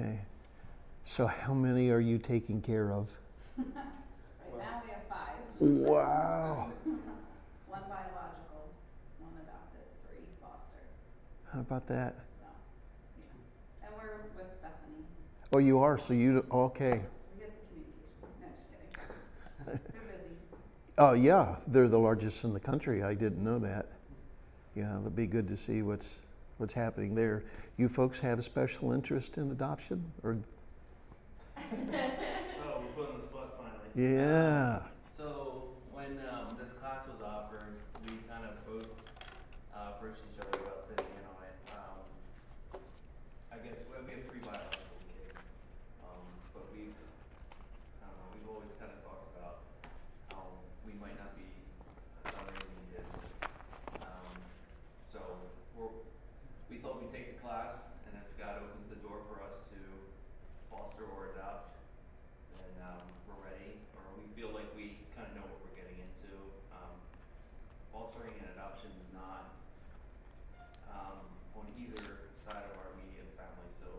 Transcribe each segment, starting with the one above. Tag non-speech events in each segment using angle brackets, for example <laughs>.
Okay. So, how many are you taking care of? <laughs> Right now, we have five. Wow. <laughs> One biological, one adopted, three foster, How about that? so, yeah. And we're with Bethany, Oh, you are. So you okay? so we get the communication. No, just kidding. <laughs> They're busy. Oh yeah, they're the largest in the country. I didn't know that. Yeah, it'll be good to see what's what's happening there. You folks have a special interest in adoption, or <laughs> Oh, we're put on the spot finally. yeah? So when um, this class was offered, we kind of both uh, approached each other about sitting in on it. Um, I guess well, we have three biological kids, um, but we've I don't know, we've always kind of talked about how we might not be done raising kids. Um, so we're, we thought we'd take the class, and if God opens the door for us to foster or adopt, then um, we're ready, or we feel like we kind of know what we're getting into. Um, fostering and adoption is not um, on either side of our immediate family, so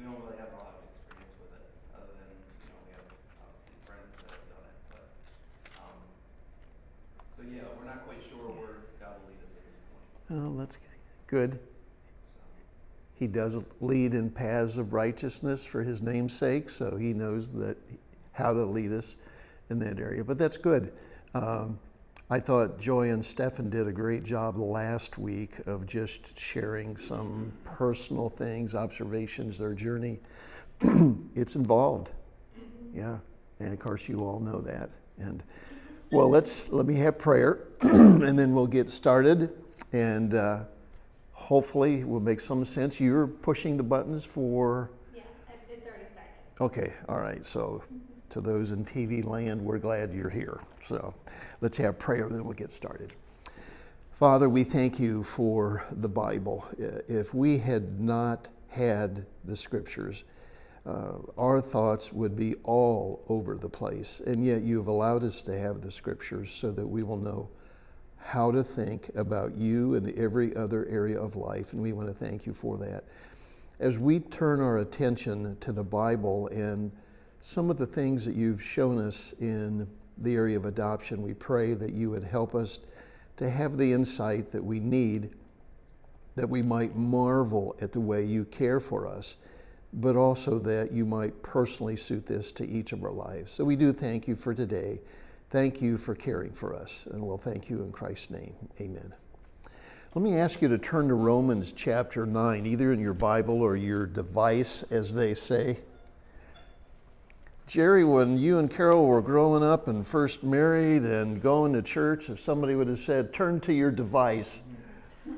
we don't really have a lot of experience with it, other than you know we have obviously friends that have done it, but um, so yeah, we're not quite sure where God will lead us at this point. Oh, that's good. He does lead in paths of righteousness for His name's sake, so He knows that how to lead us in that area. But that's good. Um, I thought Joy and Stefan did a great job last week of just sharing some personal things, observations, their journey. <clears throat> it's involved, yeah, and of course you all know that. And well, let's let me have prayer, <clears throat> and then we'll get started, and uh, hopefully we'll make some sense. You're pushing the buttons for. Yeah, it's already started. Okay, all right. So, to those in TV land, we're glad you're here. So, let's have prayer, then we'll get started. Father, we thank you for the Bible. If we had not had the scriptures, uh, our thoughts would be all over the place. And yet, you have allowed us to have the scriptures so that we will know how to think about you and every other area of life. And we want to thank you for that as we turn our attention to the Bible and some of the things that you've shown us in the area of adoption, we pray that you would help us to have the insight that we need, that we might marvel at the way you care for us, but also that you might personally suit this to each of our lives. So we do thank you for today. Thank you for caring for us, and we'll thank you in Christ's name. Amen. Let me ask you to turn to Romans chapter 9, either in your Bible or your device, as they say. Jerry, when you and Carol were growing up and first married and going to church, if somebody would have said, turn to your device,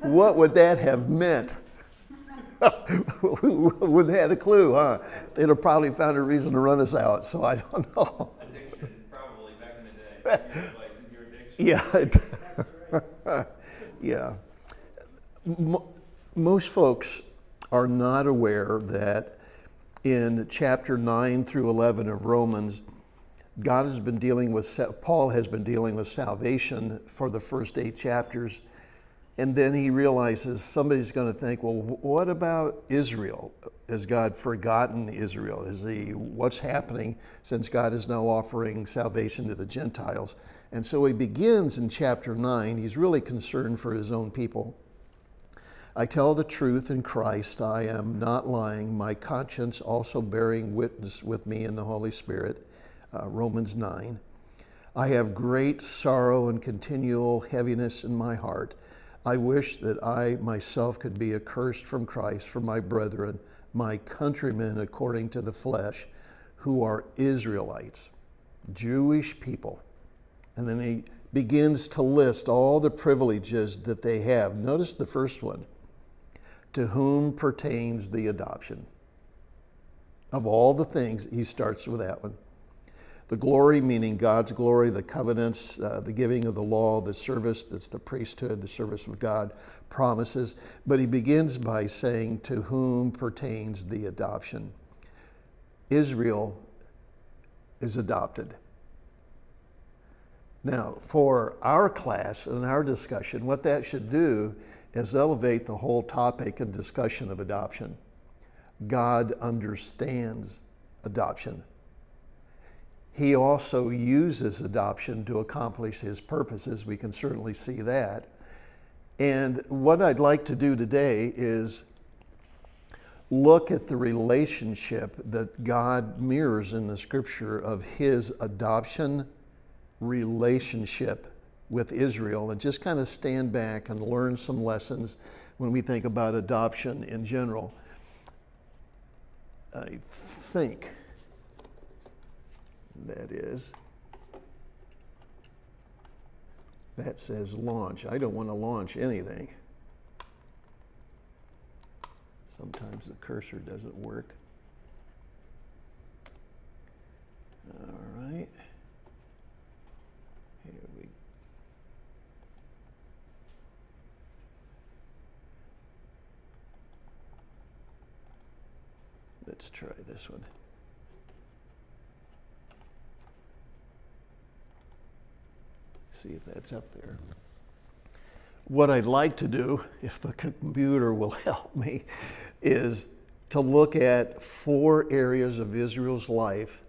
what would that have meant? <laughs> Wouldn't have had a clue, huh? They'd have probably found a reason to run us out, so I don't <laughs> know. Addiction, probably back in the day. Your device is your addiction. Yeah. <laughs> yeah. Mo- most folks are not aware that in chapter 9 through 11 of Romans, God has been dealing with, Paul has been dealing with salvation for the first eight chapters. And then he realizes somebody's going to think, well, what about Israel? Has God forgotten Israel? Is he, what's happening since God is now offering salvation to the Gentiles? And so he begins in chapter 9. He's really concerned for his own people. I tell the truth in Christ. I am not lying. My conscience also bearing witness with me in the Holy Spirit. Uh, Romans 9. I have great sorrow and continual heaviness in my heart. I wish that I myself could be accursed from Christ for my brethren, my countrymen according to the flesh, who are Israelites, Jewish people. And then he begins to list all the privileges that they have. Notice the first one to whom pertains the adoption. Of all the things, he starts with that one. The glory, meaning God's glory, the covenants, uh, the giving of the law, the service, that's the priesthood, the service of God, promises. But he begins by saying, To whom pertains the adoption? Israel is adopted. Now, for our class and our discussion, what that should do is elevate the whole topic and discussion of adoption. God understands adoption. He also uses adoption to accomplish his purposes. We can certainly see that. And what I'd like to do today is look at the relationship that God mirrors in the scripture of his adoption relationship with Israel and just kind of stand back and learn some lessons when we think about adoption in general. I think that is. That says launch. I don't want to launch anything. Sometimes the cursor doesn't work. All right. Here we Let's try this one. See if that's up there. What I'd like to do, if the computer will <laughs> help me, is to look at four areas of Israel's life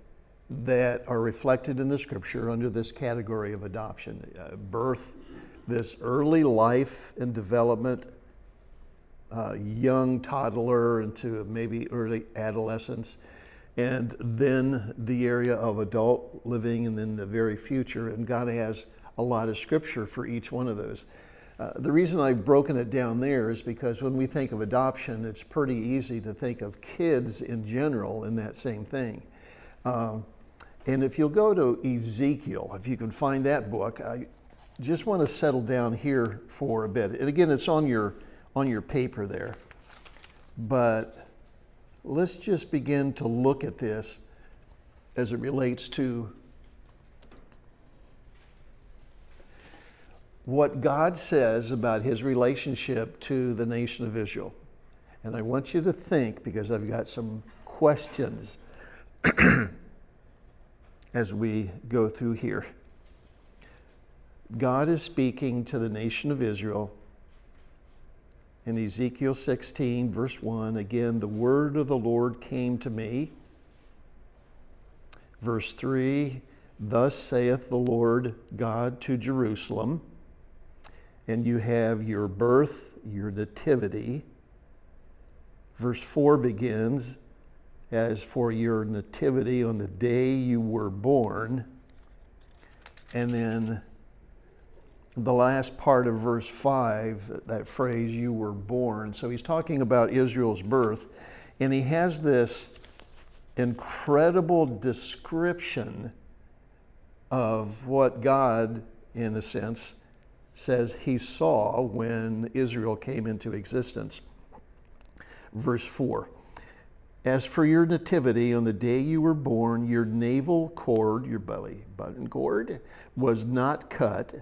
that are reflected in the scripture under this category of adoption uh, birth, this early life and development, uh, young toddler into maybe early adolescence, and then the area of adult living, and then the very future. And God has a lot of scripture for each one of those. Uh, the reason I've broken it down there is because when we think of adoption, it's pretty easy to think of kids in general in that same thing. Um, and if you'll go to Ezekiel, if you can find that book, I just want to settle down here for a bit. And again, it's on your on your paper there. But let's just begin to look at this as it relates to what God says about his relationship to the nation of Israel. And I want you to think, because I've got some questions <clears throat> as we go through here. God is speaking to the nation of Israel in Ezekiel 16, verse 1. Again, the word of the Lord came to me. Verse 3 Thus saith the Lord God to Jerusalem and you have your birth, your nativity. Verse 4 begins as for your nativity on the day you were born. And then the last part of verse 5, that phrase, you were born. So he's talking about Israel's birth. And he has this incredible description of what God, in a sense, says he saw when Israel came into existence. Verse 4 As for your nativity, on the day you were born, your navel cord, your belly button cord, was not cut,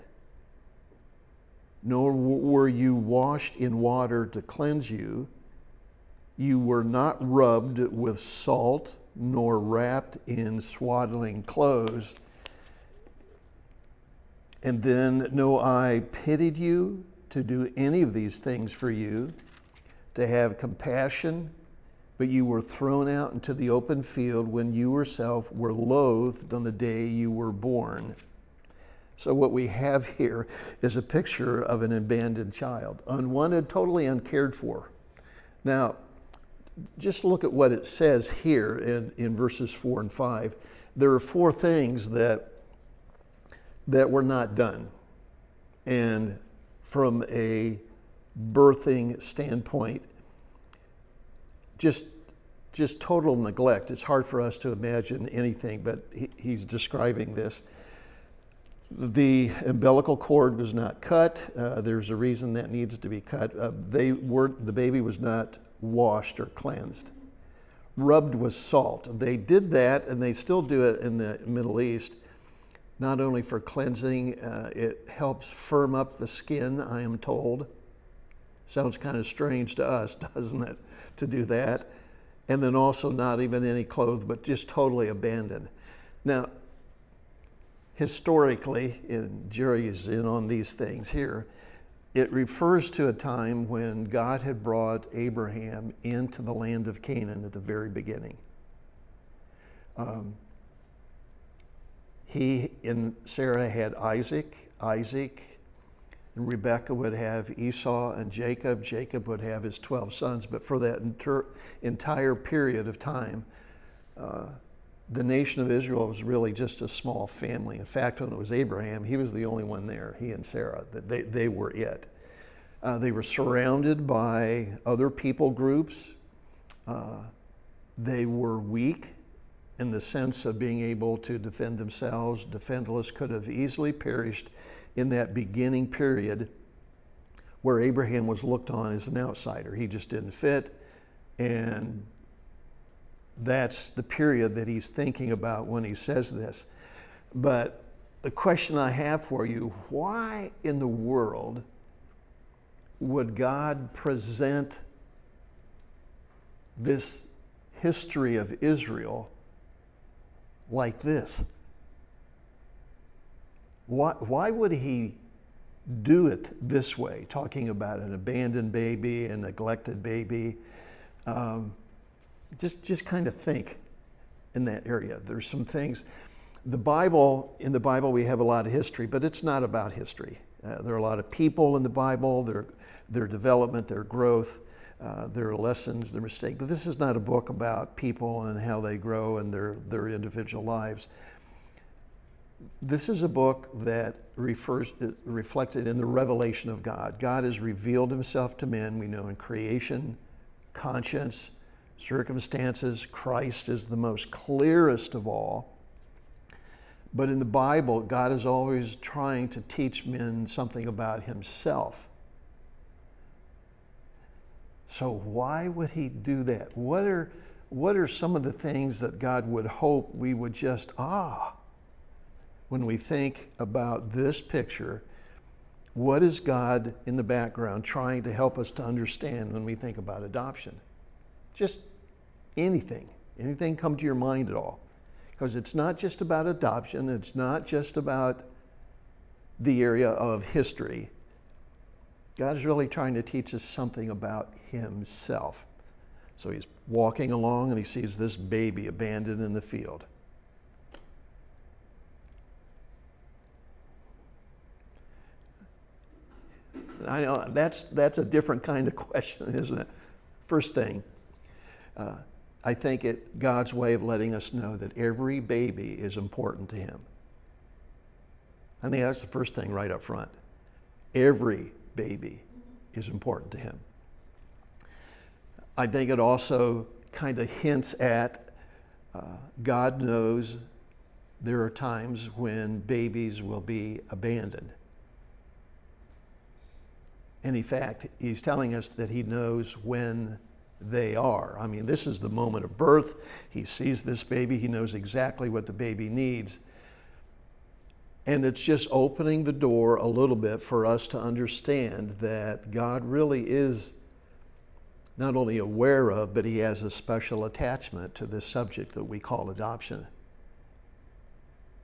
nor were you washed in water to cleanse you. You were not rubbed with salt, nor wrapped in swaddling clothes and then no I pitied you to do any of these things for you, to have compassion, but you were thrown out into the open field when you yourself were loathed on the day you were born. So, what we have here is a picture of an abandoned child, unwanted, totally uncared for. Now, just look at what it says here in, in verses 4 and 5. There are four things that that were not done. And from a birthing standpoint, just just total neglect. It's hard for us to imagine anything, but he, he's describing this. The umbilical cord was not cut. Uh, there's a reason that needs to be cut. Uh, they were the baby was not washed or cleansed. Rubbed with salt. They did that, and they still do it in the Middle East not only for cleansing, uh, it helps firm up the skin, I am told. Sounds kind of strange to us, <laughs> doesn't it, to do that? And then also not even any clothes, but just totally abandoned. Now, historically, and Jerry is in on these things here, it refers to a time when God had brought Abraham into the land of Canaan at the very beginning. Um, he and Sarah had Isaac, Isaac and Rebekah would have Esau and Jacob. Jacob would have his 12 sons. But for that inter- entire period of time, uh, the nation of Israel was really just a small family. In fact, when it was Abraham, he was the only one there, he and Sarah. They, they were it. Uh, they were surrounded by other people groups. Uh, they were weak in the sense of being able to defend themselves. Defenseless could have easily perished in that beginning period where Abraham was looked on as an outsider. He just didn't fit. And that's the period that he's thinking about when he says this. But the question I have for you why in the world would God present this history of Israel like this? Why, why would he do it this way, talking about an abandoned baby, a neglected baby? Um, just, just kind of think in that area. There's some things. The Bible, in the Bible, we have a lot of history, but it's not about history. Uh, there are a lot of people in the Bible, their, their development, their growth, uh, their lessons, their mistakes. This is not a book about people and how they grow and their, their individual lives. This is a book that refers reflected in the revelation of God. God has revealed himself to men, we know in creation, conscience, circumstances. Christ is the most clearest of all. But in the Bible, God is always trying to teach men something about himself. So, why would he do that? What are, what are some of the things that God would hope we would just, ah, when we think about this picture, what is God in the background trying to help us to understand when we think about adoption? Just anything. Anything come to your mind at all? Because it's not just about adoption, it's not just about the area of history. God is really trying to teach us something about Himself. So he's walking along and he sees this baby abandoned in the field. I know that's, that's a different kind of <laughs> question, isn't it? First thing, uh, I think it God's way of letting us know that every baby is important to Him. I think that's the first thing right up front. Every baby is important to Him. I think it also kind of hints at uh, God knows there are times when babies will be abandoned. And in fact, he's telling us that he knows when they are. I mean, this is the moment of birth. He sees this baby, he knows exactly what the baby needs. And it's just opening the door a little bit for us to understand that God really is not only aware of, but he has a special attachment to this subject that we call adoption.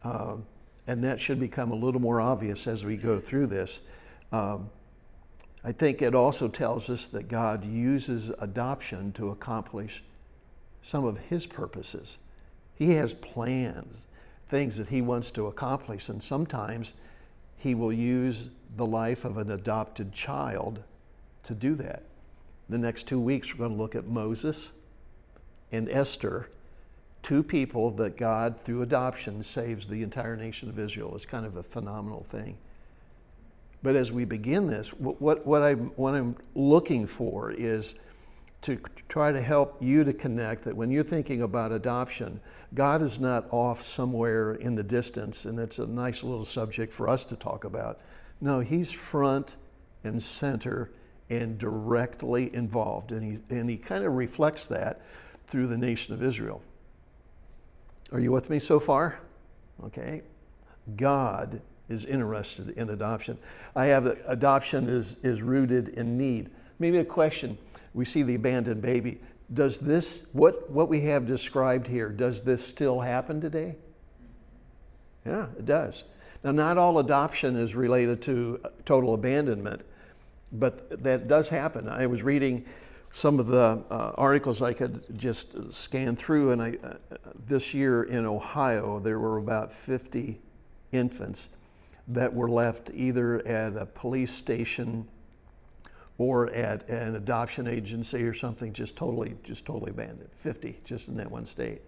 Um, and that should become a little more obvious as we go through this. Um, I think it also tells us that God uses adoption to accomplish some of his purposes. He has plans, things that he wants to accomplish, and sometimes he will use the life of an adopted child to do that. The next two weeks, we're going to look at Moses and Esther, two people that God, through adoption, saves the entire nation of Israel. It's kind of a phenomenal thing. But as we begin this, what, what, I'm, what I'm looking for is to try to help you to connect that when you're thinking about adoption, God is not off somewhere in the distance, and it's a nice little subject for us to talk about. No, He's front and center and directly involved, and He, and he kind of reflects that through the nation of Israel. Are you with me so far? Okay. God is interested in adoption. I have adoption is, is rooted in need. Maybe a question we see the abandoned baby. Does this, what, what we have described here, does this still happen today? Yeah, it does. Now, not all adoption is related to total abandonment. but that does happen. I was reading some of the uh, articles I could just scan through, and I, uh, this year in Ohio, there were about 50 infants that were left either at a police station or at an adoption agency or something, just totally, just totally abandoned. 50 just in that one state.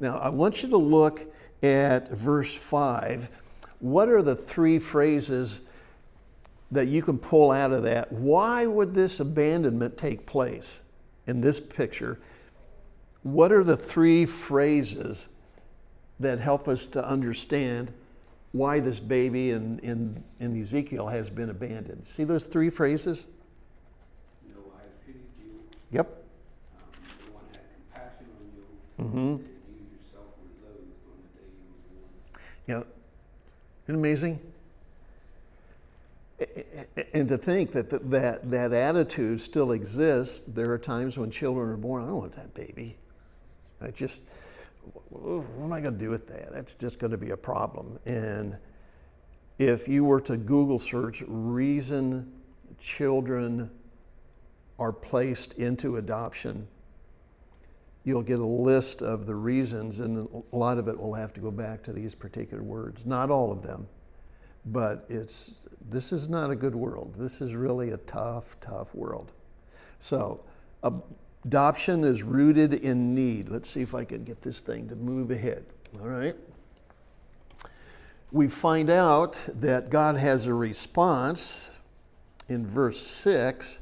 Now, I want you to look at verse 5. What are the three phrases that you can pull out of that? Why would this abandonment take place in this picture? What are the three phrases that help us to understand why this baby in, in, in Ezekiel has been abandoned? See those three phrases? You were born. Yeah. Isn't it amazing? And to think that th- that, that attitude still exists, there are times when children are born, I don't want that baby. I just, what am I going to do with that? That's just going to be a problem. And if you were to Google search reason children are placed into adoption, you'll get a list of the reasons, and a lot of it will have to go back to these particular words. Not all of them, but it's this is not a good world. This is really a tough, tough world. So, adoption is rooted in need. Let's see if I can get this thing to move ahead. All right. We find out that God has a response in verse 6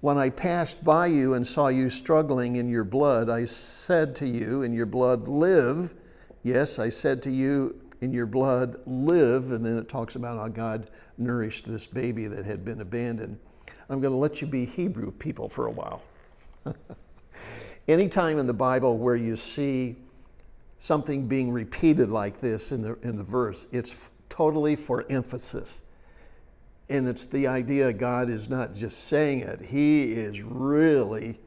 when I passed by you and saw you struggling in your blood, I said to you, In your blood, live. Yes, I said to you, In your blood, live. And then it talks about how God nourished this baby that had been abandoned. I'm going to let you be Hebrew people for a while. <laughs> Anytime in the Bible where you see something being repeated like this in the, in the verse, it's totally for emphasis. And it's the idea God is not just saying it, He is really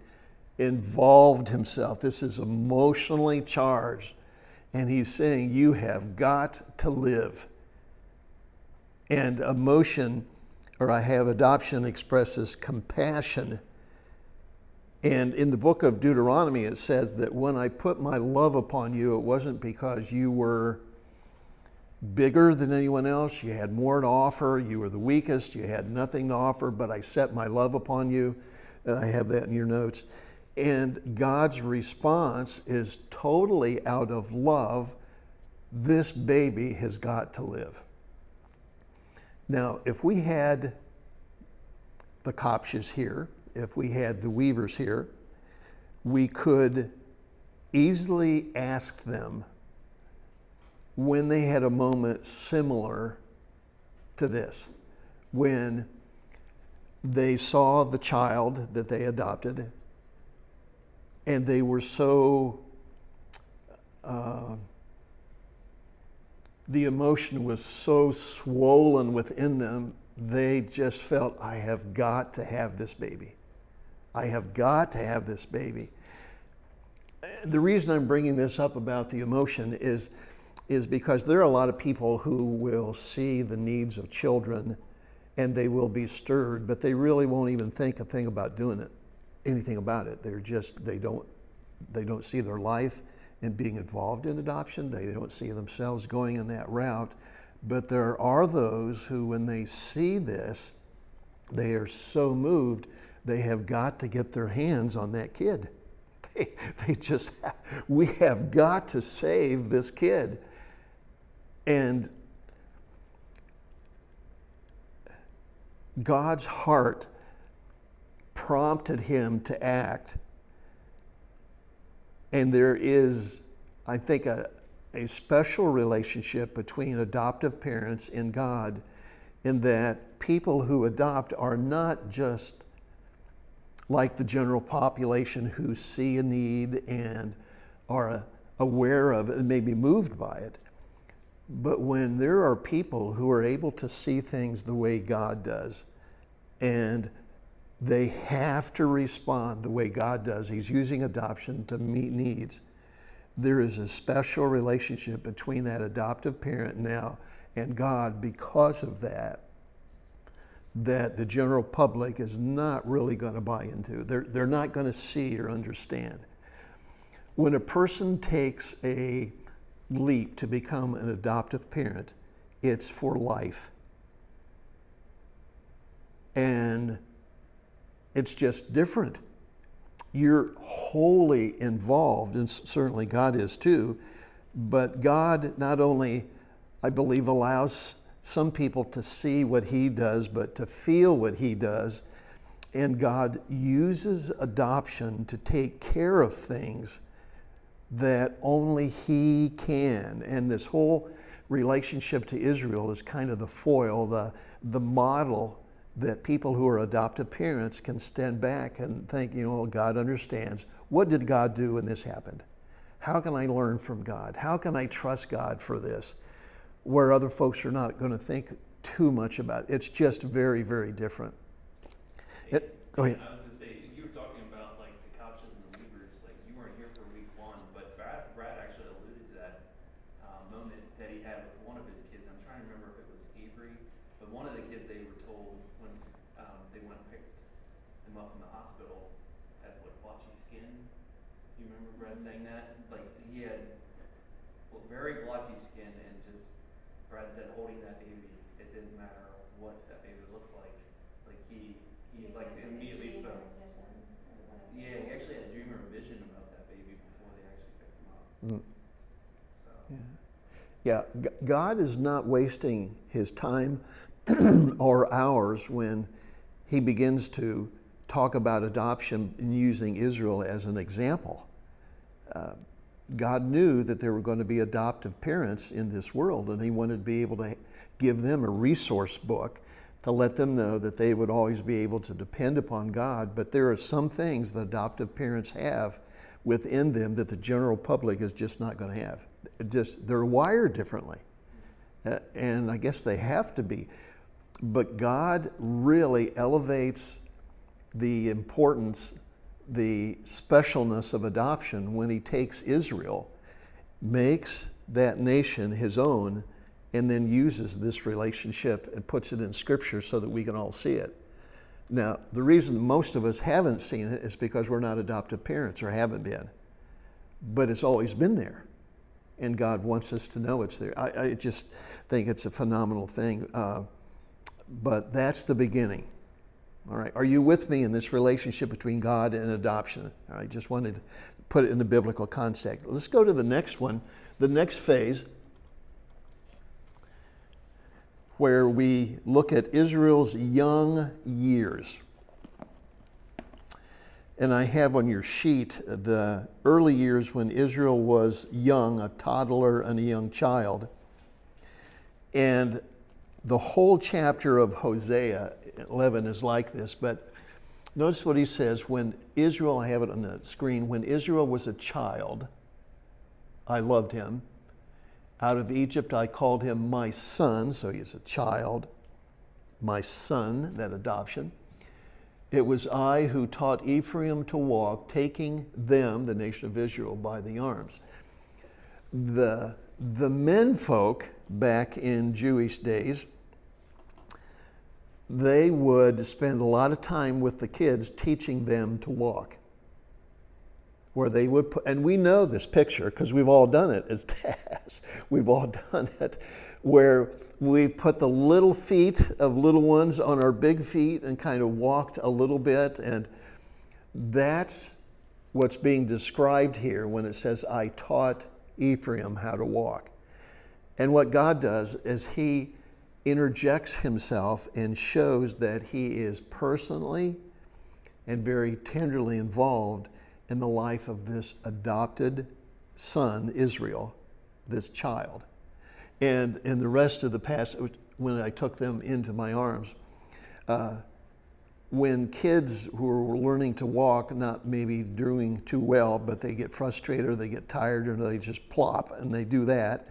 involved Himself. This is emotionally charged. And He's saying, You have got to live. And emotion, or I have adoption, expresses compassion. And in the book of Deuteronomy, it says that when I put my love upon you, it wasn't because you were bigger than anyone else. You had more to offer. You were the weakest. You had nothing to offer, but I set my love upon you. And I have that in your notes. And God's response is totally out of love. This baby has got to live. Now, if we had the Kopshes here, if we had the Weavers here, we could easily ask them when they had a moment similar to this, when they saw the child that they adopted and they were so, uh, the emotion was so swollen within them, they just felt, I have got to have this baby. I have got to have this baby. The reason I'm bringing this up about the emotion is is because there are a lot of people who will see the needs of children and they will be stirred, but they really won't even think a thing about doing it, anything about it. They're just they don't they don't see their life in being involved in adoption. They don't see themselves going in that route. But there are those who, when they see this, they are so moved, they have got to get their hands on that kid. <laughs> They, they just, <laughs> we have got to save this kid. And God's heart prompted him to act. And there is, I think, a, a special relationship between adoptive parents and God in that people who adopt are not just like the general population who see a need and are aware of it and may be moved by it. But when there are people who are able to see things the way God does, and they have to respond the way God does, He's using adoption to meet needs. There is a special relationship between that adoptive parent now and God because of that. that the general public is not really going to buy into. They're, they're not going to see or understand. When a person takes a leap to become an adoptive parent, it's for life. And it's just different. You're wholly involved, and certainly God is too. But God not only, I believe, allows some people to see what He does, but to feel what He does. And God uses adoption to take care of things that only He can. And this whole relationship to Israel is kind of the foil, the, the model that people who are adoptive parents can stand back and think, you know, God understands. What did God do when this happened? How can I learn from God? How can I trust God for this? Where other folks are not going to think too much about it. It's just very, very different. It, go ahead. I was gonna say, you were talking about like the couches and the Weavers, like you weren't here for week one, but Brad, Brad actually alluded to that uh, moment that he had with one of his kids. I'm trying to remember if it was Avery, but one of the kids they were told when um, they went and picked him up from the hospital had what blotchy skin. You remember Brad saying that? Like he had bl- very blotchy skin and just Brad said holding that baby, it didn't matter what that baby looked like. Like he he like immediately felt. Yeah, he actually had a dream or a vision about that baby before they actually picked him up. Mm. So, Yeah, G- God is not wasting his time <clears throat> or hours when he begins to talk about adoption and using Israel as an example. Uh, God knew that there were going to be adoptive parents in this world, and he wanted to be able to give them a resource book to let them know that they would always be able to depend upon God. But there are some things that adoptive parents have within them that the general public is just not going to have. Just they're wired differently, Uh, and I guess they have to be. But God really elevates the importance, the specialness of adoption when He takes Israel, makes that nation His own, and then uses this relationship and puts it in Scripture so that we can all see it. Now, the reason most of us haven't seen it is because we're not adoptive parents or haven't been. But it's always been there. And God wants us to know it's there. I, I just think it's a phenomenal thing. Uh, but that's the beginning. All right. Are you with me in this relationship between God and adoption? I just wanted to put it in the biblical context. Let's go to the next one, the next phase, where we look at Israel's young years. And I have on your sheet the early years when Israel was young, a toddler and a young child. And the whole chapter of Hosea 11 is like this, but notice what he says when Israel, I have it on the screen, when Israel was a child, I loved him. Out of Egypt, I called him my son, so he's a child, my son, that adoption. It was I who taught Ephraim to walk, taking them, the nation of Israel, by the arms. The, the men folk back in Jewish days, they would spend a lot of time with the kids teaching them to walk. Where they would put, and we know this picture because we've all done it as <laughs> dads. We've all done it where we put the little feet of little ones on our big feet and kind of walked a little bit. And that's what's being described here when it says, I taught Ephraim how to walk. And what God does is He interjects Himself and shows that He is personally and very tenderly involved in the life of this adopted son, Israel, this child. And in the rest of the passage, when I took them into my arms, uh, when kids who are learning to walk, not maybe doing too well, but they get frustrated or they get tired or they just plop and they do that,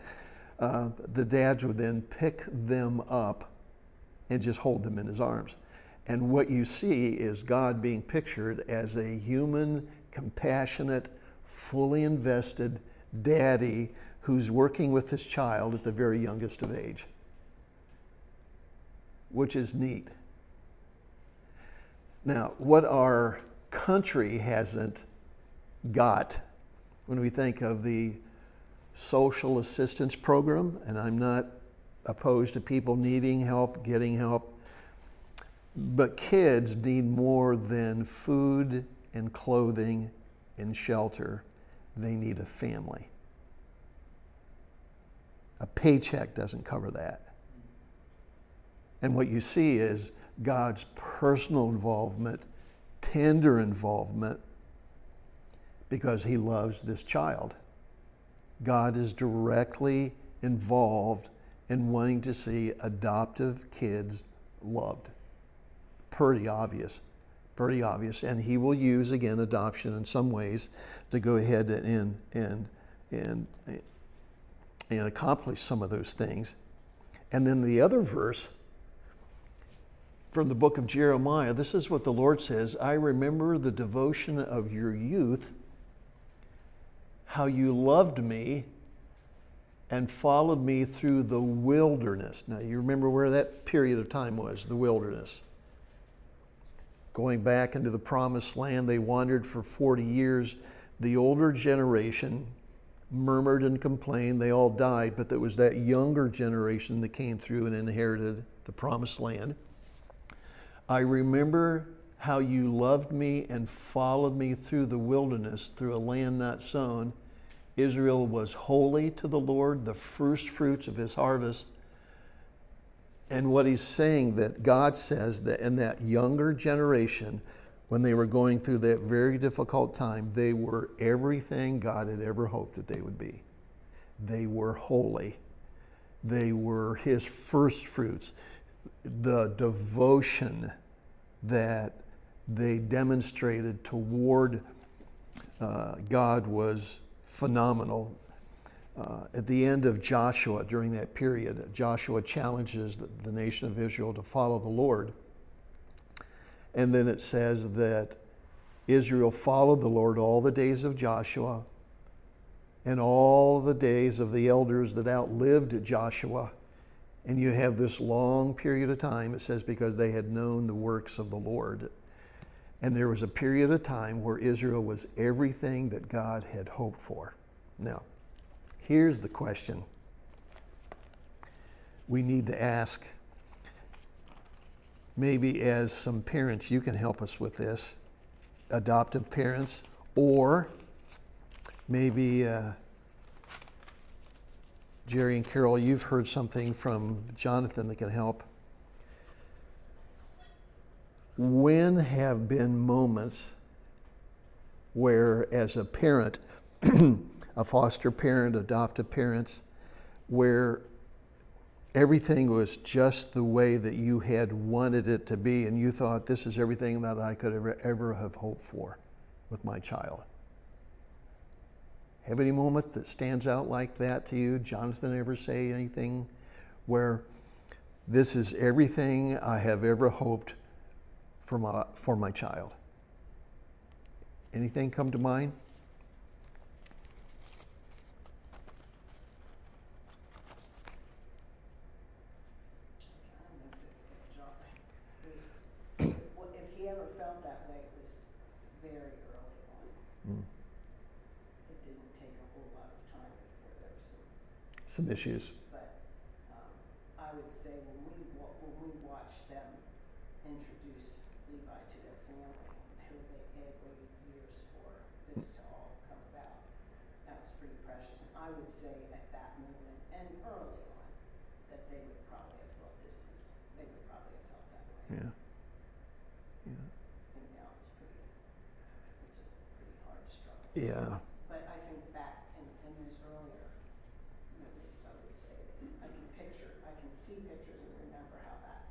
uh, the dads would then pick them up and just hold them in his arms. And what you see is God being pictured as a human, compassionate, fully invested daddy who's working with this child at the very youngest of age, which is neat. Now, what our country hasn't got when we think of the social assistance program, and I'm not opposed to people needing help, getting help, but kids need more than food and clothing and shelter. They need a family. A paycheck doesn't cover that. And what you see is God's personal involvement, tender involvement, because He loves this child. God is directly involved in wanting to see adoptive kids loved. Pretty obvious. Pretty obvious. And He will use, again, adoption in some ways to go ahead and, and, and, and accomplish some of those things. And then the other verse from the book of Jeremiah, this is what the Lord says I remember the devotion of your youth, how you loved me and followed me through the wilderness. Now, you remember where that period of time was the wilderness. Going back into the promised land, they wandered for 40 years. The older generation murmured and complained. They all died, but there was that younger generation that came through and inherited the promised land. I remember how you loved me and followed me through the wilderness, through a land not sown. Israel was holy to the Lord, the first fruits of his harvest. And what he's saying that God says that in that younger generation, when they were going through that very difficult time, they were everything God had ever hoped that they would be. They were holy. They were his first fruits the devotion that they demonstrated toward uh, God was phenomenal. Uh, at the end of Joshua, during that period, Joshua challenges the, the nation of Israel to follow the Lord. And then it says that Israel followed the Lord all the days of Joshua and all the days of the elders that outlived Joshua and you have this long period of time, it says, because they had known the works of the Lord. And there was a period of time where Israel was everything that God had hoped for. Now, here's the question we need to ask. Maybe as some parents, you can help us with this adoptive parents, or maybe. Uh, Jerry and Carol, you've heard something from Jonathan that can help. When have been moments where, as a parent, <clears throat> <coughs> a foster parent, adoptive parents, where everything was just the way that you had wanted it to be, and you thought, this is everything that I could ever, ever have hoped for with my child? Have any moment that stands out like that to you? Jonathan ever say anything where this is everything I have ever hoped for my, for my child? Anything come to mind? Well, if he ever felt that way, it was very early on. Mm. It didn't take a whole lot of time before there was some. Some issues. But, um, I would say when we wa- when we watched them introduce Levi to their family, who they had waited years for this to all come about. That was pretty precious, and I would say at that moment and early on, that they would probably have thought this is, they would probably have felt that way. Yeah. Yeah. And now it's pretty, it's a pretty hard struggle. Yeah. But I think back in, in those earlier moments, I would say, I can picture, I can see pictures and remember how that,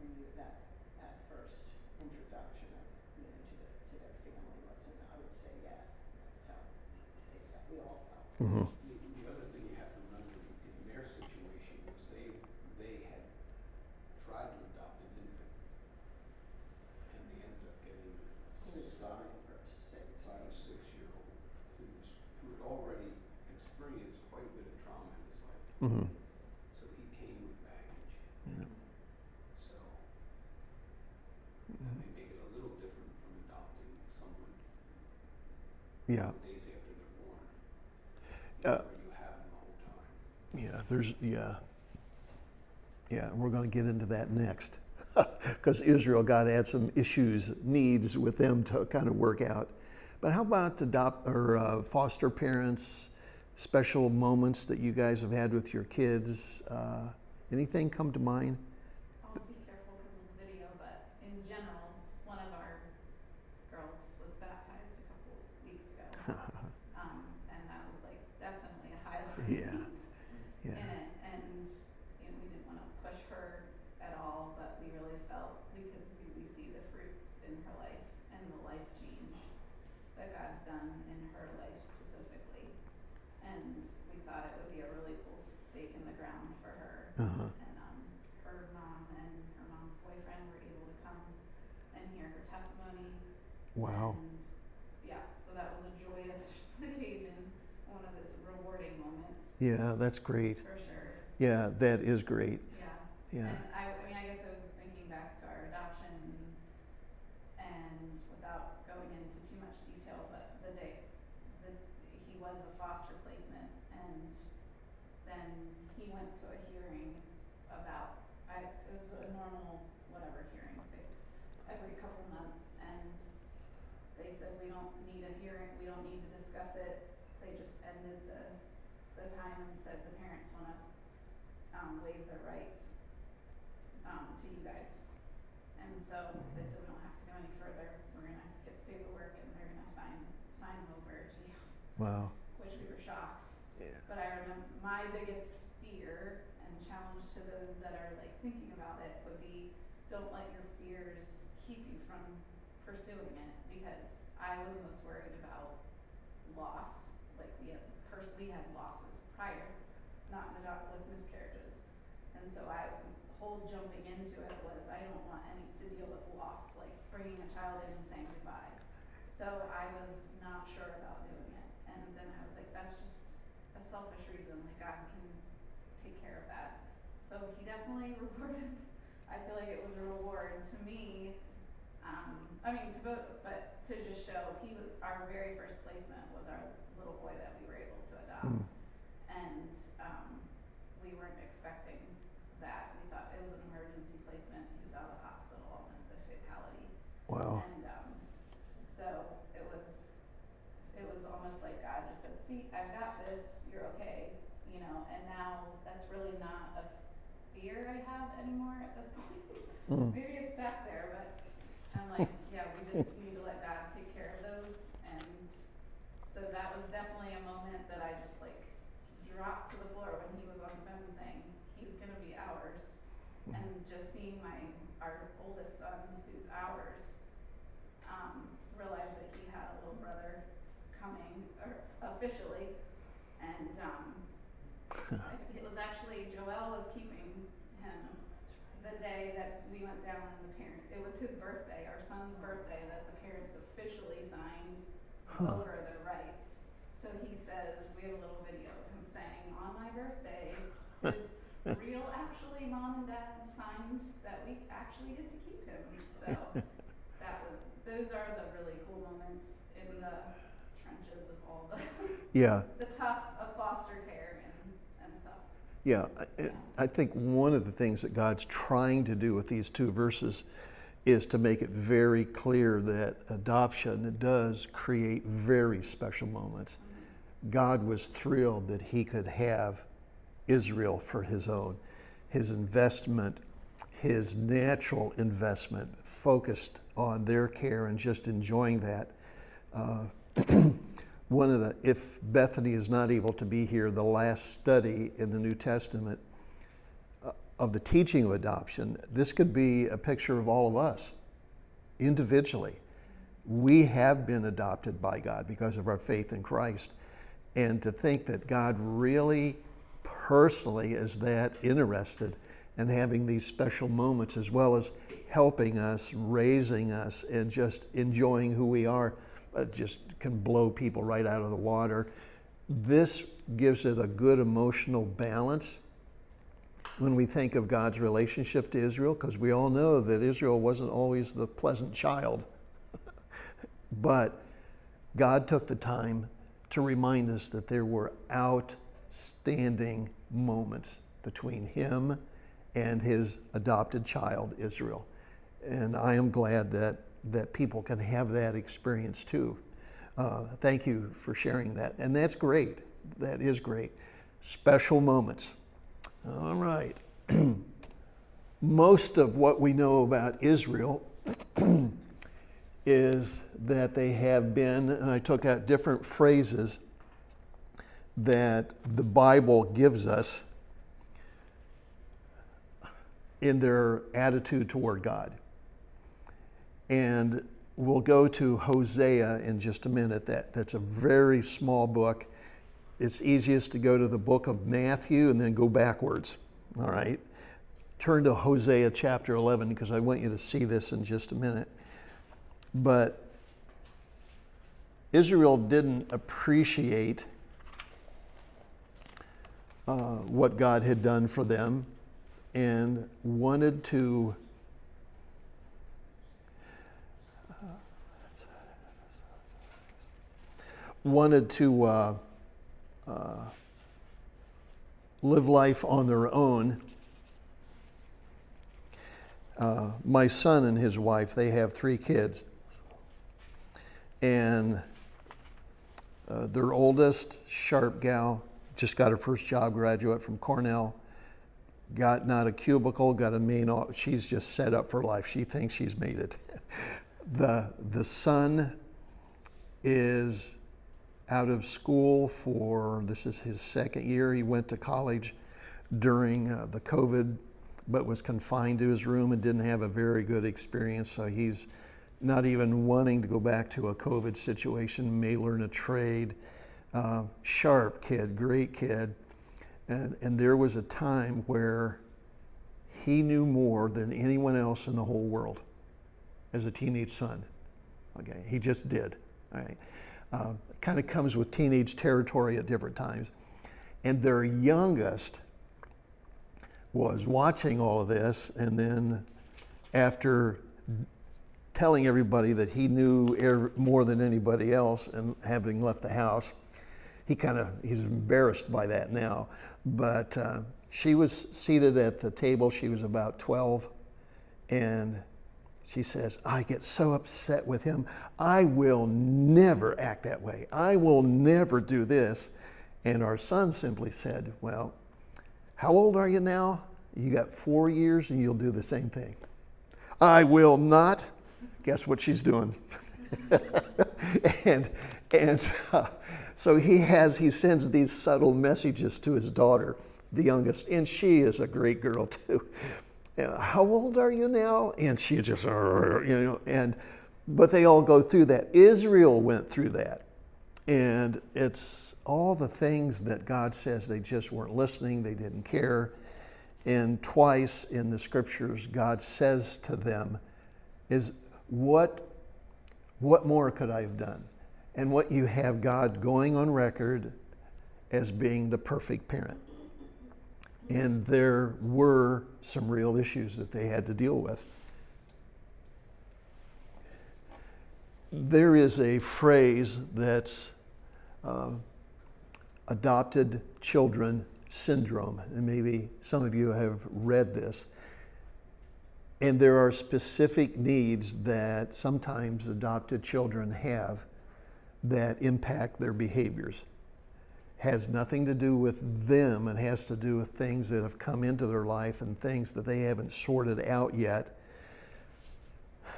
when you, that, that first introduction of, you know, to the, to their family was, and I would say, yes, that's how they felt, we all felt. hmm The, the other thing you have to remember in their situation was they, they had tried to adopt an infant. And they ended up getting He was a five five, or six. five or six year old who was, who had already experienced quite a bit of trauma in his life. hmm So he came with baggage. Yeah. So that may make it a Yeah. days after they're born. Uh, Where you have them the whole time. Yeah, there's, yeah. Yeah, and we're going to get into that next. <laughs> Because Israel, God had some issues, needs with them to kind of work out. But how about adopt or uh, foster parents, special moments that you guys have had with your kids? Uh, anything come to mind? I'll be careful because of the video, but in general, one of our girls was baptized a couple weeks ago. Um, and that was like definitely a highlight. Yeah. Yeah. In it, and, you know, we didn't wanna push her at all, but we really felt we could really see the fruits in her life and the life change that God's done in her life specifically. And we thought it would be a really cool stake in the ground for her. Uh-huh. And, um, her mom and her mom's boyfriend were able to come and hear her testimony. Wow. And, yeah, so that was a joyous occasion, one of those rewarding moments, Yeah, that's great. for sure, Yeah, that is great. yeah. Yeah. And I, I mean, I guess I was thinking back to our adoption and without going into too much detail, but the day, the, he was a foster placement and then he went to a hearing about, I, it was a normal, whatever hearing, they, every couple months and they said, we don't need a hearing, we don't need to discuss it, they just ended the, the time and said the parents want us, um, waive their rights, um, to you guys. And so they said, we don't have to go any further, we're gonna get the paperwork and they're gonna sign, sign them over to you, Wow. which we were shocked. Yeah. But I remember my biggest fear and challenge to those that are like thinking about it would be don't let your fears keep you from pursuing it because I was most worried about loss. Like we had pers- we had losses prior, not in adopt like miscarriages. And so I whole jumping into it was I don't want any to deal with loss, like bringing a child in and saying goodbye. So I was not sure about doing it. And then I was like, that's just a selfish reason, like God can take care of that. So he definitely <laughs> rewarded, I feel like it was a reward to me, um, I mean, to both, but to just show, he was, our very first placement was our little boy that we were able to adopt. Mm. And, um, we weren't expecting that, we thought it was an emergency placement, he was out of the hospital, almost a fatality. Wow. And um, so it was, it was almost like God just said, "See, I've got this. You're okay," you know. And now that's really not a fear I have anymore at this <laughs> point. Mm. Maybe it's back there, but I'm like, yeah, we just need to let God take care of those. And so that was definitely a moment that I just like dropped to the floor when he was on the phone saying, "He's gonna be ours." And just seeing my our oldest son, who's ours, um, realize that he had a little brother coming, or officially, and, um, <laughs> it was actually, Joel was keeping the day that we went down and the parent, it was his birthday, our son's birthday, that the parents officially signed Huh. over their rights. So he says, we have a little video of him saying, on my birthday, <laughs> is real, actually, mom and dad signed that we actually get to keep him, so <laughs> that was, those are the really cool moments in the trenches of all the, Yeah. <laughs> the tough of foster care and, and stuff. Yeah, I- think one of the things that God's trying to do with these two verses is to make it very clear that adoption does create very special moments. God was thrilled that he could have Israel for his own. His investment, his natural investment, focused on their care and just enjoying that. Uh, <clears throat> one of the, if Bethany is not able to be here, the last study in the New Testament uh, of the teaching of adoption, this could be a picture of all of us individually. We have been adopted by God because of our faith in Christ. And to think that God really personally is that interested in having these special moments as well as helping us, raising us, and just enjoying who we are, uh, just can blow people right out of the water. This gives it a good emotional balance when we think of God's relationship to Israel, because we all know that Israel wasn't always the pleasant child. <laughs> but God took the time to remind us that there were outstanding moments between him and his adopted child, Israel. And I am glad that, that people can have that experience too. Uh, thank you for sharing that. And that's great. That is great. Special moments. All right. <clears throat> Most of what we know about Israel <clears throat> is that they have been, and I took out different phrases that the Bible gives us in their attitude toward God. And we'll go to Hosea in just a minute. That, that's a very small book. It's easiest to go to the book of Matthew and then go backwards. All right? Turn to Hosea chapter 11 because I want you to see this in just a minute. But Israel didn't appreciate uh, what God had done for them and wanted to wanted to uh, uh, live life on their own. Uh, my son and his wife, they have three kids. And uh, their oldest, sharp gal, just got her first job, graduate from Cornell, got not a cubicle, got a main, she's just set up for life. She thinks she's made it. <laughs> the, the son is out of school for this is his second year. He went to college during uh, the COVID, but was confined to his room and didn't have a very good experience. So he's not even wanting to go back to a COVID situation, may learn a trade. Uh, sharp kid, great kid. And, and there was a time where he knew more than anyone else in the whole world as a teenage son. Okay, he just did. All right. Uh, kind of comes with teenage territory at different times. And their youngest was watching all of this, and then after telling everybody that he knew more than anybody else and having left the house, he kind of he's embarrassed by that now. But uh, she was seated at the table. She was about 12, and she says, I get so upset with him. I will never act that way. I will never do this. And our son simply said, Well, how old are you now? You got four years and you'll do the same thing. I will not. Guess what she's doing? <laughs> and and uh, <laughs> so he has he sends these subtle messages to his daughter, the youngest, and she is a great girl too Uh, how old are you now? And she just, uh, you know, and, but they all go through that. Israel went through that. And it's all the things that God says they just weren't listening, they didn't care. And twice in the scriptures, God says to them, is what, what more could I have done? And what you have God going on record as being the perfect parent and there were some real issues that they had to deal with. There is a phrase that's uh, adopted children syndrome, and maybe some of you have read this. And there are specific needs that sometimes adopted children have that impact their behaviors has nothing to do with them and has to do with things that have come into their life and things that they haven't sorted out yet.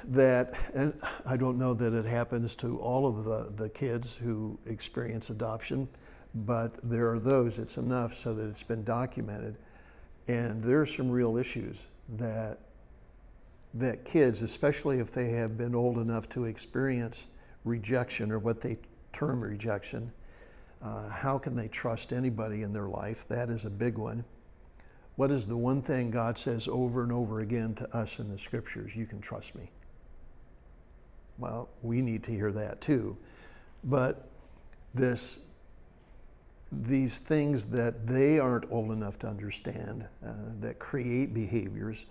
That, and I don't know that it happens to all of the, the kids who experience adoption, but there are those, it's enough so that it's been documented. And there are some real issues that, that kids, especially if they have been old enough to experience rejection or what they term rejection, uh, how can they trust anybody in their life? That is a big one. What is the one thing God says over and over again to us in the scriptures? You can trust me. Well, we need to hear that too. But this, these things that they aren't old enough to understand, uh, that create behaviors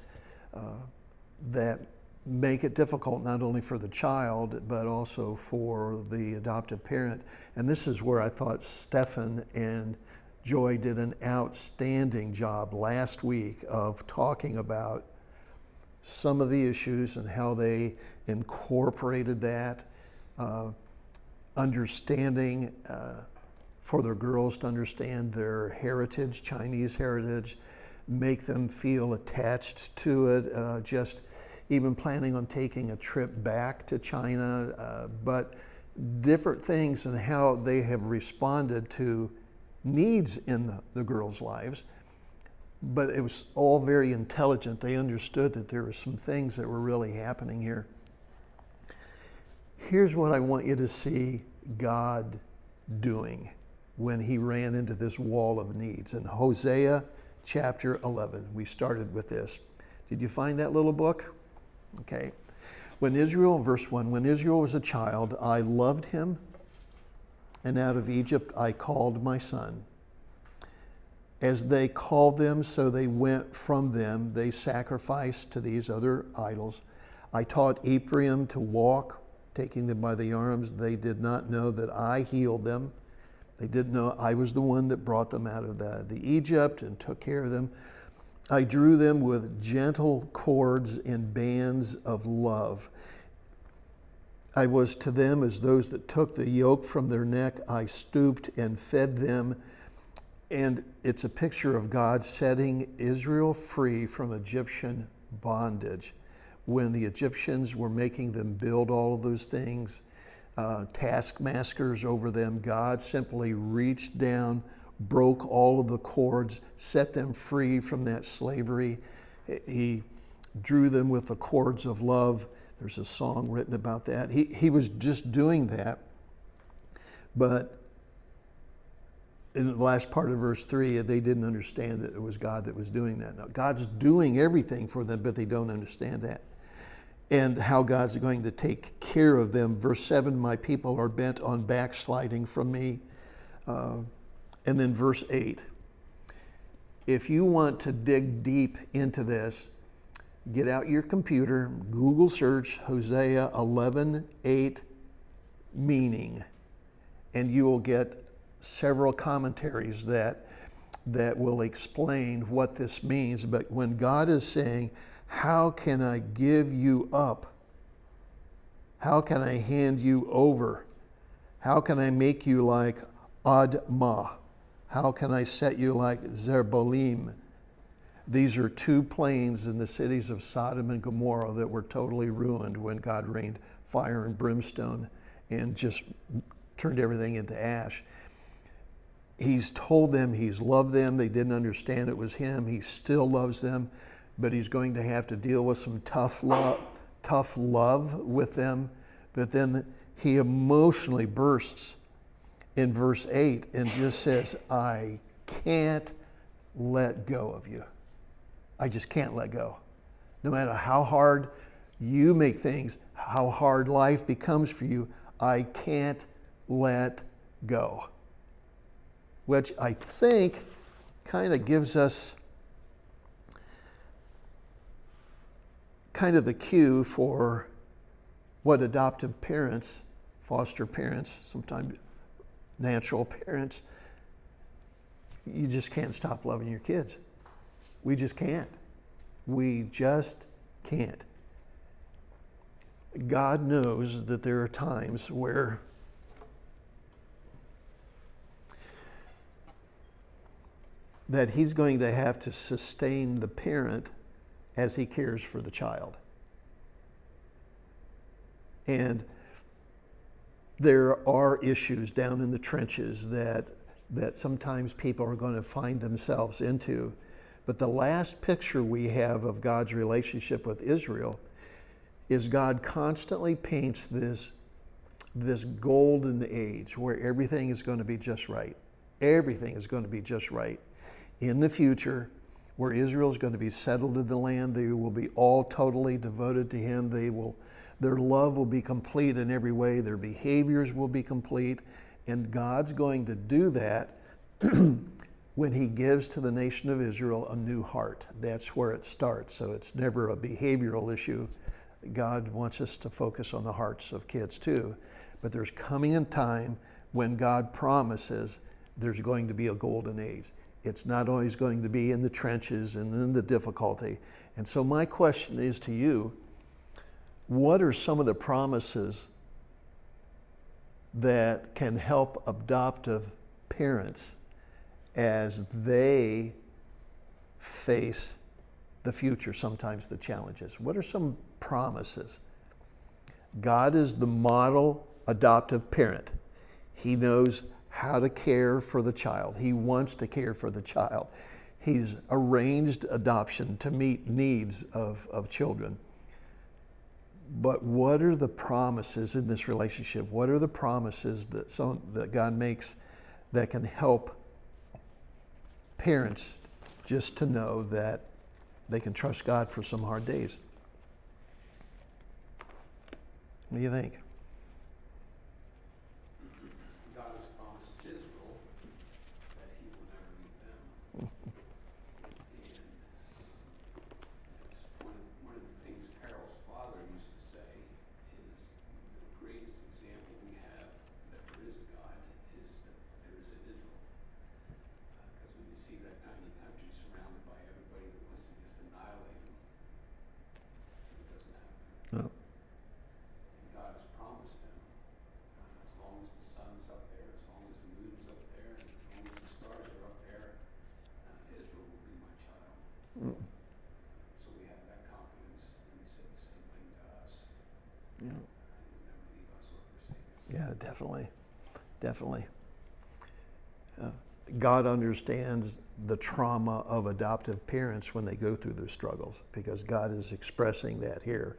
uh, that make it difficult not only for the child but also for the adoptive parent. And this is where I thought Stefan and Joy did an outstanding job last week of talking about some of the issues and how they incorporated that, uh, understanding uh, for their girls to understand their heritage, Chinese heritage, make them feel attached to it, uh, just even planning on taking a trip back to China, uh, but different things and how they have responded to needs in the, the girls' lives. But it was all very intelligent. They understood that there were some things that were really happening here. Here's what I want you to see God doing when he ran into this wall of needs. In Hosea chapter 11, we started with this. Did you find that little book? Okay. When Israel, verse 1, when Israel was a child, I loved him, and out of Egypt I called my son. As they called them, so they went from them. They sacrificed to these other idols. I taught Ephraim to walk, taking them by the arms. They did not know that I healed them. They didn't know I was the one that brought them out of the, the Egypt and took care of them. I drew them with gentle cords and bands of love. I was to them as those that took the yoke from their neck. I stooped and fed them. And it's a picture of God setting Israel free from Egyptian bondage. When the Egyptians were making them build all of those things, uh, taskmasters over them, God simply reached down broke all of the cords, set them free from that slavery. He drew them with the cords of love. There's a song written about that. He, he was just doing that. But in the last part of verse 3, they didn't understand that it was God that was doing that. Now, God's doing everything for them, but they don't understand that. And how God's going to take care of them. Verse 7 My people are bent on backsliding from me. Uh, and then verse 8. If you want to dig deep into this, get out your computer, Google search Hosea 11 8 meaning, and you will get several commentaries that, that will explain what this means. But when God is saying, How can I give you up? How can I hand you over? How can I make you like Admah? How can I set you like Zeboim? These are two plains in the cities of Sodom and Gomorrah that were totally ruined when God rained fire and brimstone and just turned everything into ash. He's told them he's loved them. They didn't understand it was him. He still loves them, but he's going to have to deal with some tough love, tough love with them. But then he emotionally bursts in verse 8 and just says, I can't let go of you. I just can't let go. No matter how hard you make things, how hard life becomes for you, I can't let go. Which I think kind of gives us kind of the cue for what adoptive parents, foster parents, sometimes natural parents, you just can't stop loving your kids. We just can't. We just can't. God knows that there are times where that he's going to have to sustain the parent as he cares for the child. And there are issues down in the trenches that, that sometimes people are going to find themselves into. But the last picture we have of God's relationship with Israel is God constantly paints this, this golden age where everything is going to be just right. Everything is going to be just right. In the future, where Israel is going to be settled in the land, they will be all totally devoted to Him. They will their love will be complete in every way, their behaviors will be complete, and God's going to do that <clears throat> when He gives to the nation of Israel a new heart. That's where it starts. So it's never a behavioral issue. God wants us to focus on the hearts of kids too. But there's coming a time when God promises there's going to be a golden age. It's not always going to be in the trenches and in the difficulty. And so, my question is to you what are some of the promises that can help adoptive parents as they face the future, sometimes the challenges? What are some promises? God is the model adoptive parent. He knows how to care for the child. He wants to care for the child. He's arranged adoption to meet needs of, of children. But what are the promises in this relationship? What are the promises that, some, that God makes that can help parents just to know that they can trust God for some hard days? What do you think? God has promised Israel that he will never leave them. And it's one of, one of the things Carol's father used to say is the greatest example we have that there is a God is that there is an Israel. Because when you see that tiny country surrounded by everybody that wants to just annihilate them, it doesn't happen. Oh, And God has promised them, uh, as long as the sun's up there, as long as the moon's up there, and as long as the stars are up there, uh, Israel will be my child. mm, So we have that confidence, and He said the same thing to us. yeah. He would never leave us or forsake us. Yeah, definitely. Definitely. Uh, God understands the trauma of adoptive parents when they go through their struggles because God is expressing that here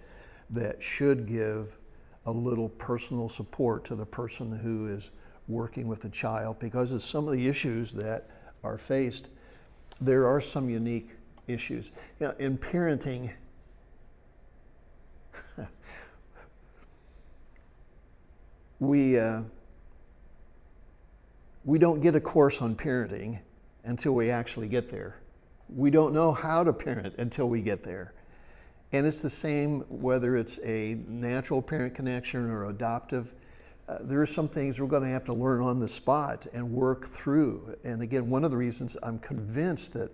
that should give a little personal support to the person who is working with the child because of some of the issues that are faced. There are some unique issues. You know, in parenting, we uh, we don't get a course on parenting until we actually get there. We don't know how to parent until we get there. And it's the same whether it's a natural parent connection or adoptive. Uh, there are some things we're going to have to learn on the spot and work through. And again, one of the reasons I'm convinced that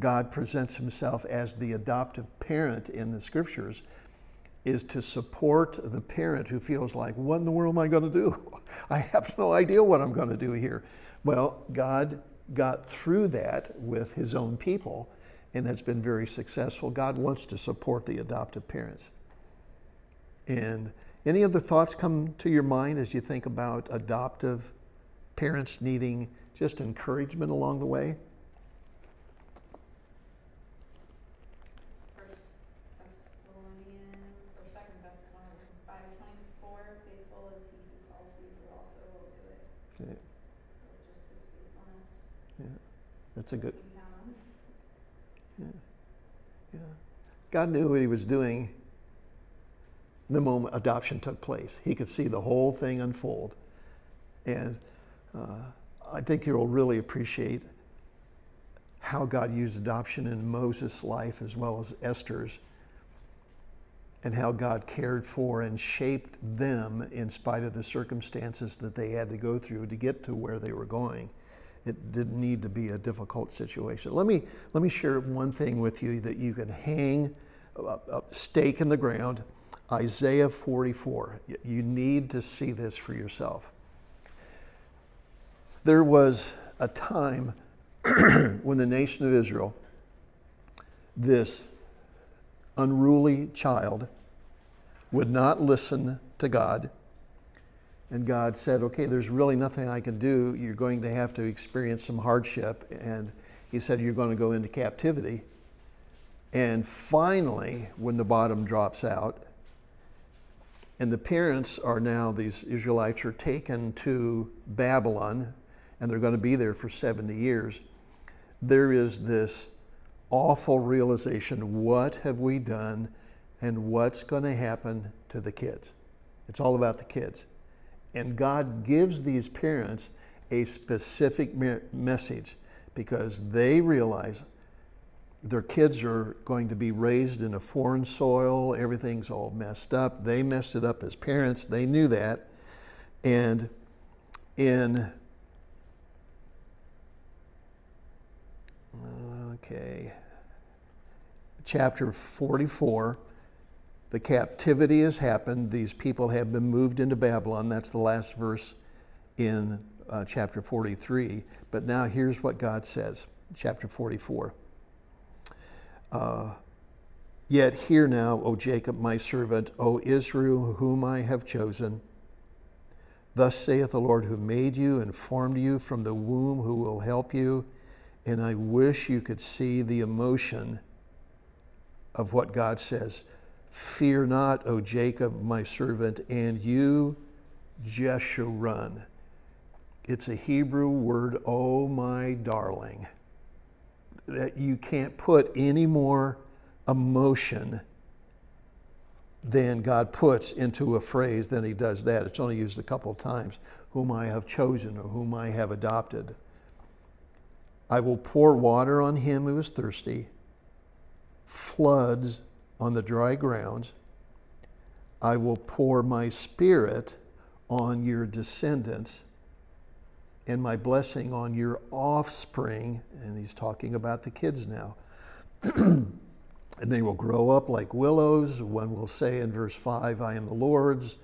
God presents himself as the adoptive parent in the scriptures is to support the parent who feels like, what in the world am I going to do? <laughs> I have no idea what I'm going to do here. Well, God got through that with his own people and has been very successful. God wants to support the adoptive parents. And any other thoughts come to your mind as you think about adoptive parents needing just encouragement along the way? First Thessalonians, or Second Thessalonians five twenty-four, faithful is he who calls you, who also will do it. Okay, So just his faithfulness. yeah, that's a good. can. Yeah. God knew what he was doing the moment adoption took place. He could see the whole thing unfold. And uh, I think you'll really appreciate how God used adoption in Moses' life as well as Esther's, and how God cared for and shaped them in spite of the circumstances that they had to go through to get to where they were going. It didn't need to be a difficult situation. Let me, let me share one thing with you that you can hang a, a stake in the ground. Isaiah 44. You need to see this for yourself. There was a time <clears throat> when the nation of Israel, this unruly child, would not listen to God. And God said, Okay, there's really nothing I can do. You're going to have to experience some hardship. And He said, You're going to go into captivity. And finally, when the bottom drops out, and the parents are now, these Israelites are taken to Babylon, and they're going to be there for 70 years. There is this awful realization what have we done, and what's going to happen to the kids? It's all about the kids. And God gives these parents a specific message because they realize their kids are going to be raised in a foreign soil. Everything's all messed up. They messed it up as parents. They knew that. And in, okay, chapter 44, the captivity has happened. These people have been moved into Babylon. That's the last verse in uh, chapter 43. But now here's what God says, chapter 44. Uh, Yet hear now, O Jacob, my servant, O Israel, whom I have chosen. Thus saith the Lord, who made you and formed you from the womb, who will help you. And I wish you could see the emotion of what God says. Fear not, O Jacob, my servant, and you, Jeshurun. It's a Hebrew word, oh my darling, that you can't put any more emotion than God puts into a phrase than he does that. It's only used a couple of times. Whom I have chosen or whom I have adopted. I will pour water on him who is thirsty, floods on the dry ground. I will pour my spirit on your descendants and my blessing on your offspring. And he's talking about the kids now. <clears throat> and they will grow up like willows. One will say in verse 5, I am the Lord's.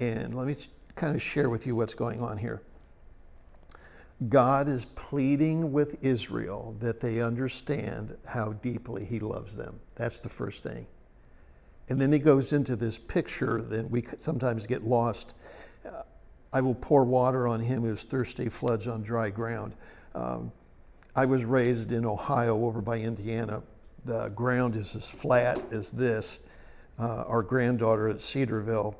And let me kind of share with you what's going on here. God is pleading with Israel that they understand how deeply He loves them. That's the first thing. And then He goes into this picture that we sometimes get lost. Uh, I will pour water on him who is thirsty, floods on dry ground. Um, I was raised in Ohio over by Indiana the ground is as flat as this. Uh, our granddaughter at Cedarville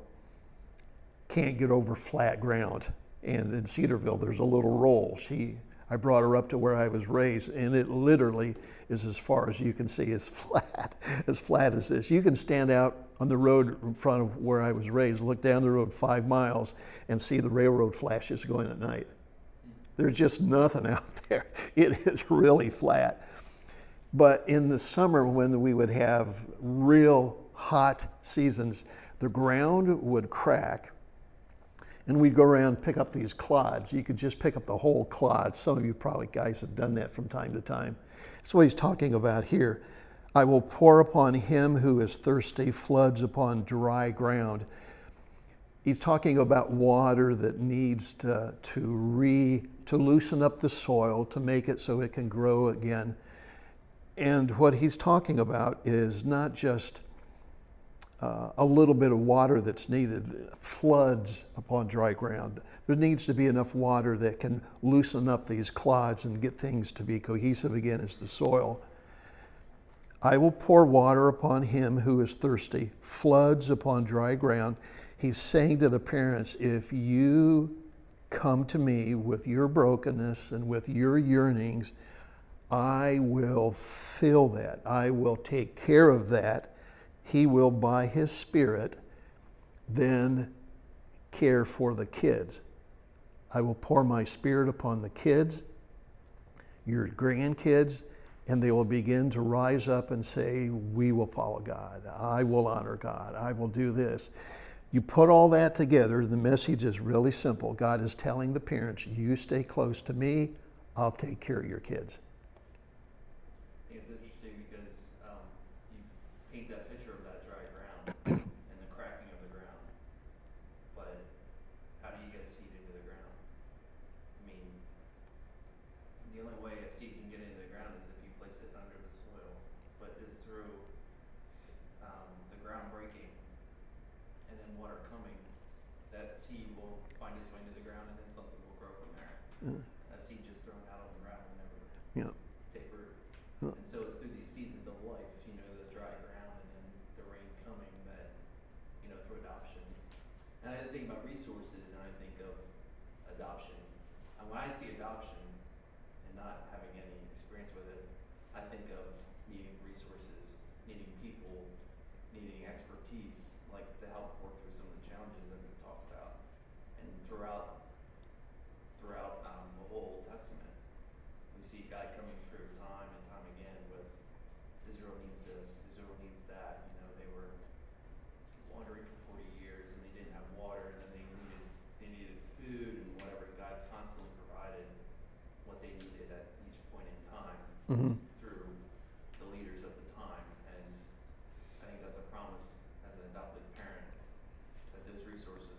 can't get over flat ground. And in Cedarville, there's a little roll. She, I brought her up to where I was raised, and it literally is as far as you can see, as <laughs> flat, as flat as this. You can stand out on the road in front of where I was raised, look down the road five miles, and see the railroad flashes going at night. There's just nothing <laughs> out there. It is really flat. But in the summer, when we would have real hot seasons, the ground would crack and we'd go around pick up these clods. You could just pick up the whole clod. Some of you probably guys have done that from time to time. That's what he's talking about here. I will pour upon him who is thirsty floods upon dry ground. He's talking about water that needs to, to re to loosen up the soil to make it so it can grow again. And what he's talking about is not just uh, a little bit of water that's needed, floods upon dry ground. There needs to be enough water that can loosen up these clods and get things to be cohesive again as the soil. I will pour water upon him who is thirsty, floods upon dry ground. He's saying to the parents, if you come to me with your brokenness and with your yearnings, I will fill that. I will take care of that. He will, by His Spirit, then care for the kids. I will pour my Spirit upon the kids, your grandkids, and they will begin to rise up and say, We will follow God. I will honor God. I will do this. You put all that together, the message is really simple. God is telling the parents, You stay close to me, I'll take care of your kids. God coming through time and time again with what they needed at each point in time hmm through the leaders of the time. And I think that's a promise as an adopted parent, that those resources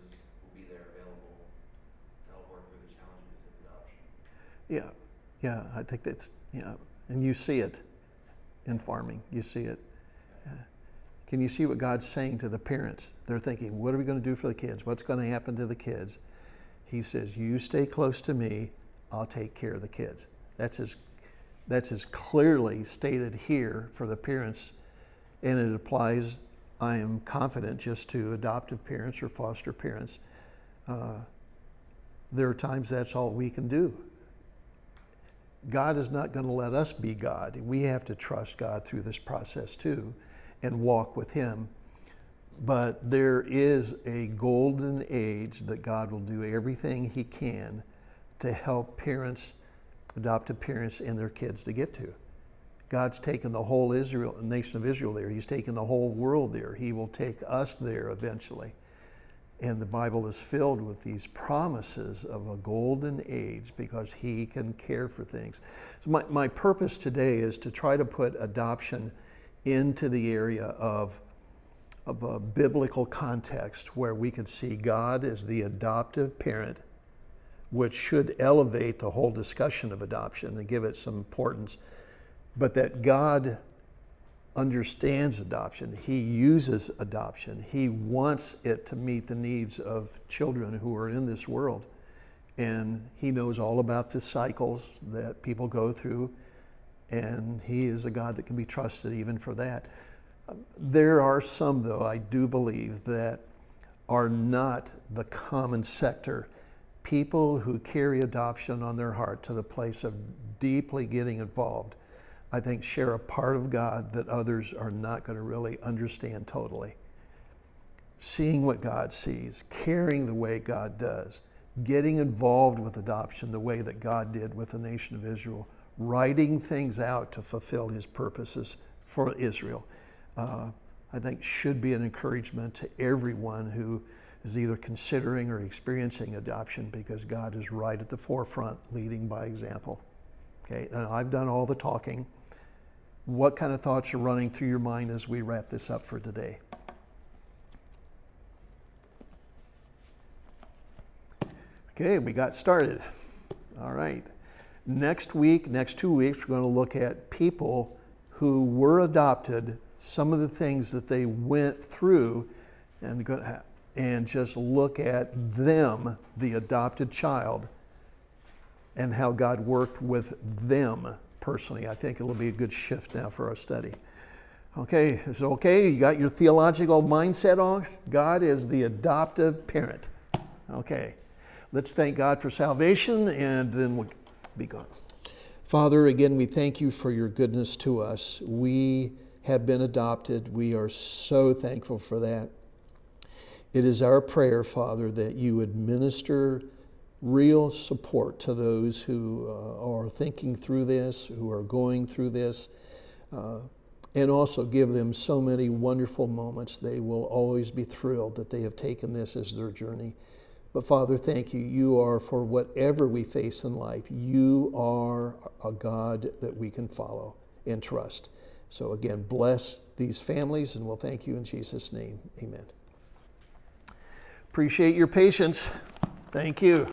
will be there available to help work through the challenges of adoption. Yeah, yeah, I think that's, yeah, and you see it in farming, you see it. Yeah. Can you see what God's saying to the parents? They're thinking, what are we going to do for the kids? What's going to happen to the kids? He says, you stay close to me, I'll take care of the kids. That's as, that's as clearly stated here for the parents, and it applies, I am confident, just to adoptive parents or foster parents. Uh, there are times that's all we can do. God is not going to let us be God. We have to trust God through this process too and walk with Him. But there is a golden age that God will do everything He can to help parents, adoptive parents, and their kids to get to. God's taken the whole Israel, nation of Israel there. He's taken the whole world there. He will take us there eventually. And the Bible is filled with these promises of a golden age because He can care for things. So, my, my purpose today is to try to put adoption into the area of, of a biblical context where we can see God as the adoptive parent, which should elevate the whole discussion of adoption and give it some importance, but that God understands adoption. He uses adoption. He wants it to meet the needs of children who are in this world. And He knows all about the cycles that people go through. And He is a God that can be trusted even for that. There are some, though, I do believe, that are not the common sector. People who carry adoption on their heart to the place of deeply getting involved I think, share a part of God that others are not going to really understand totally. Seeing what God sees, caring the way God does, getting involved with adoption the way that God did with the nation of Israel, writing things out to fulfill his purposes for Israel, uh, I think should be an encouragement to everyone who is either considering or experiencing adoption because God is right at the forefront, leading by example. Okay, and I've done all the talking. What kind of thoughts are running through your mind as we wrap this up for today? Okay, we got started. All right. Next week, next two weeks, we're going to look at people who were adopted, some of the things that they went through, and, and just look at them, the adopted child, and how God worked with them personally. I think it'll be a good shift now for our study. Okay, is it okay? You got your theological mindset on? God is the adoptive parent. Okay, let's thank God for salvation and then we'll be gone. Father, again, we thank you for your goodness to us. We have been adopted. We are so thankful for that. It is our prayer, Father, that you would minister real support to those who uh, are thinking through this, who are going through this, uh, and also give them so many wonderful moments. They will always be thrilled that they have taken this as their journey. But Father, thank you. You are for whatever we face in life, you are a God that we can follow and trust. So again, bless these families, and we'll thank you in Jesus' name. Amen. Appreciate your patience. Thank you.